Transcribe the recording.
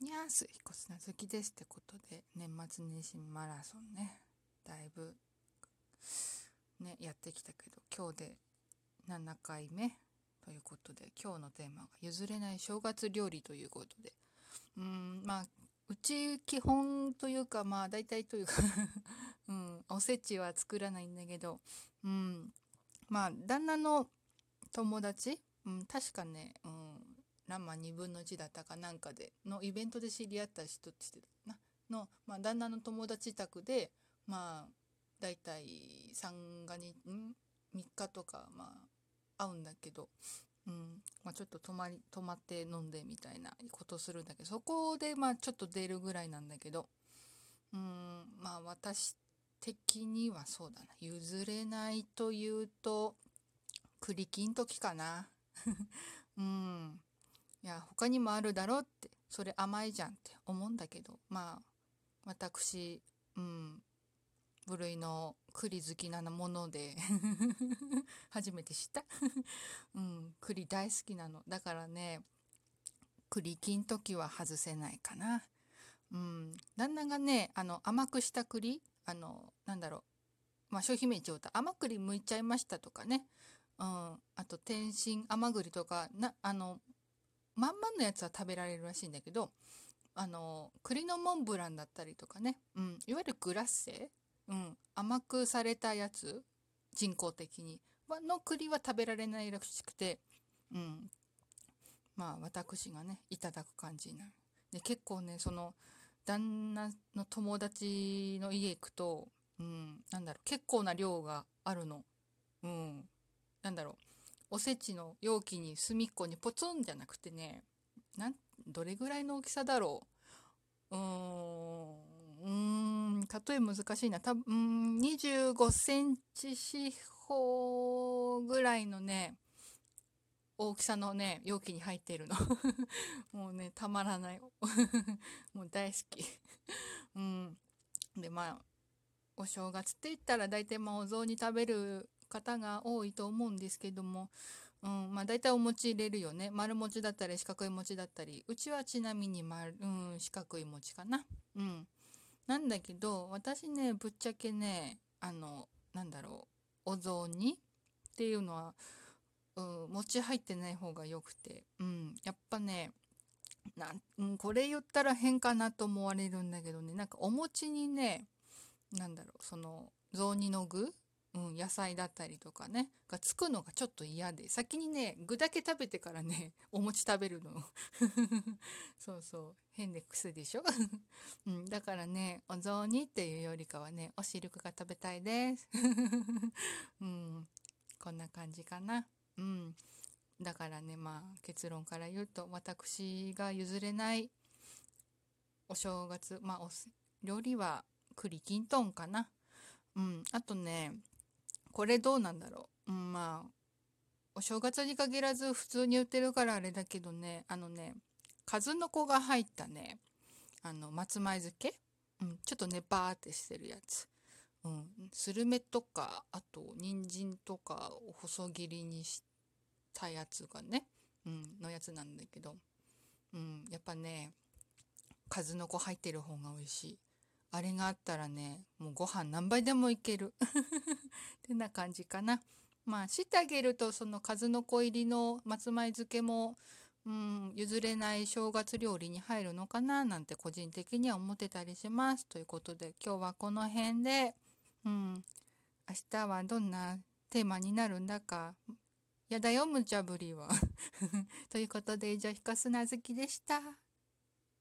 にゃーす、彦砂好きですってことで、年末年始マラソンね、だいぶ、ね、やってきたけど、今日で7回目ということで、今日のテーマが譲れない正月料理ということで、うん、まあ、うち基本というか、まあ大体というか うん、おせちは作らないんだけど、うん、まあ旦那の友達、うん、確かね、うん、ランマ2分の1だったかなんかでのイベントで知り合った人って言ってたなの、まあ、旦那の友達宅でまあ大体三がにん？3日とかまあ会うんだけど、うん。まあ、ちょっと泊まり泊まって飲んでみたいなことするんだけどそこでまあちょっと出るぐらいなんだけどうん。まあ私的にはそうだな。譲れないというと栗きん時かな。うん。いや他にもあるだろうってそれ甘いじゃんって思うんだけどまあ私うん部類の栗好きなもので 初めて知った。うん栗大好きなの。だからね栗金時は外せないかな。うん旦那がねあの甘くした栗あのなんだろうまあ商品名言っちゃうと甘栗剥いちゃいましたとかね。うん、あと天津甘栗とかなあのまんまんのやつは食べられるらしいんだけどあの栗のモンブランだったりとかね、うん、いわゆるグラッセ、うん、甘くされたやつ？人工的に。の栗は食べられないらしくて、うん、まあ私がねいただく感じになる。で結構ねその旦那の友達の家行くと、うん、なんだろう。結構な量があるの、うん、なんだろう。おせちの容器に隅っこにポツンじゃなくてねなんどれぐらいの大きさだろう？うーんうん例え難しいな。多分25センチ四方ぐらいのね大きさのね容器に入っているの。もうねたまらない。もう大好き。うん。でまあお正月って言ったら大体まあお雑煮食べる方が多いと思うんですけども、うんまあ、大体お餅入れるよね。丸餅だったり四角い餅だったり。うちはちなみに丸、うん、四角い餅かな。うん、なんだけど私ねぶっちゃけねあのなんだろう。お雑煮っていうのは、うん、餅入ってない方がよくて、うん、やっぱねなん、うん、これ言ったら変かなと思われるんだけどね。なんかお餅にねなんだろう。その雑煮の具うん、野菜だったりとかねがつくのがちょっと嫌で先にね具だけ食べてからね お餅食べるの。そうそう。変で癖でしょ、うん、だからねお雑煮っていうよりかはねお汁が食べたいです。うん。こんな感じかな。うん。だからねまあ結論から言うと私が譲れないお正月まあお料理は栗きんとんかな。うん。あとねこれどうなんだろう、うん、まあお正月に限らず普通に売ってるからあれだけどね。あのね数の子が入ったね。あの松前漬け、うん、ちょっとねバーってしてるやつ、うん、スルメとかあと人参とかを細切りにしたやつがね、うん、のやつなんだけど、うん、やっぱね数の子入ってる方が美味しい。あれがあったらね、もうご飯何杯でもいける。てな感じかな。まあ、してあげると、その数の子入りの松前漬けも、うん、譲れない正月料理に入るのかななんて個人的には思ってたりします。ということで、今日はこの辺で、うん、明日はどんなテーマになるんだか、やだよ、無茶ぶりは。ということで、以上、ひかすなずきでした。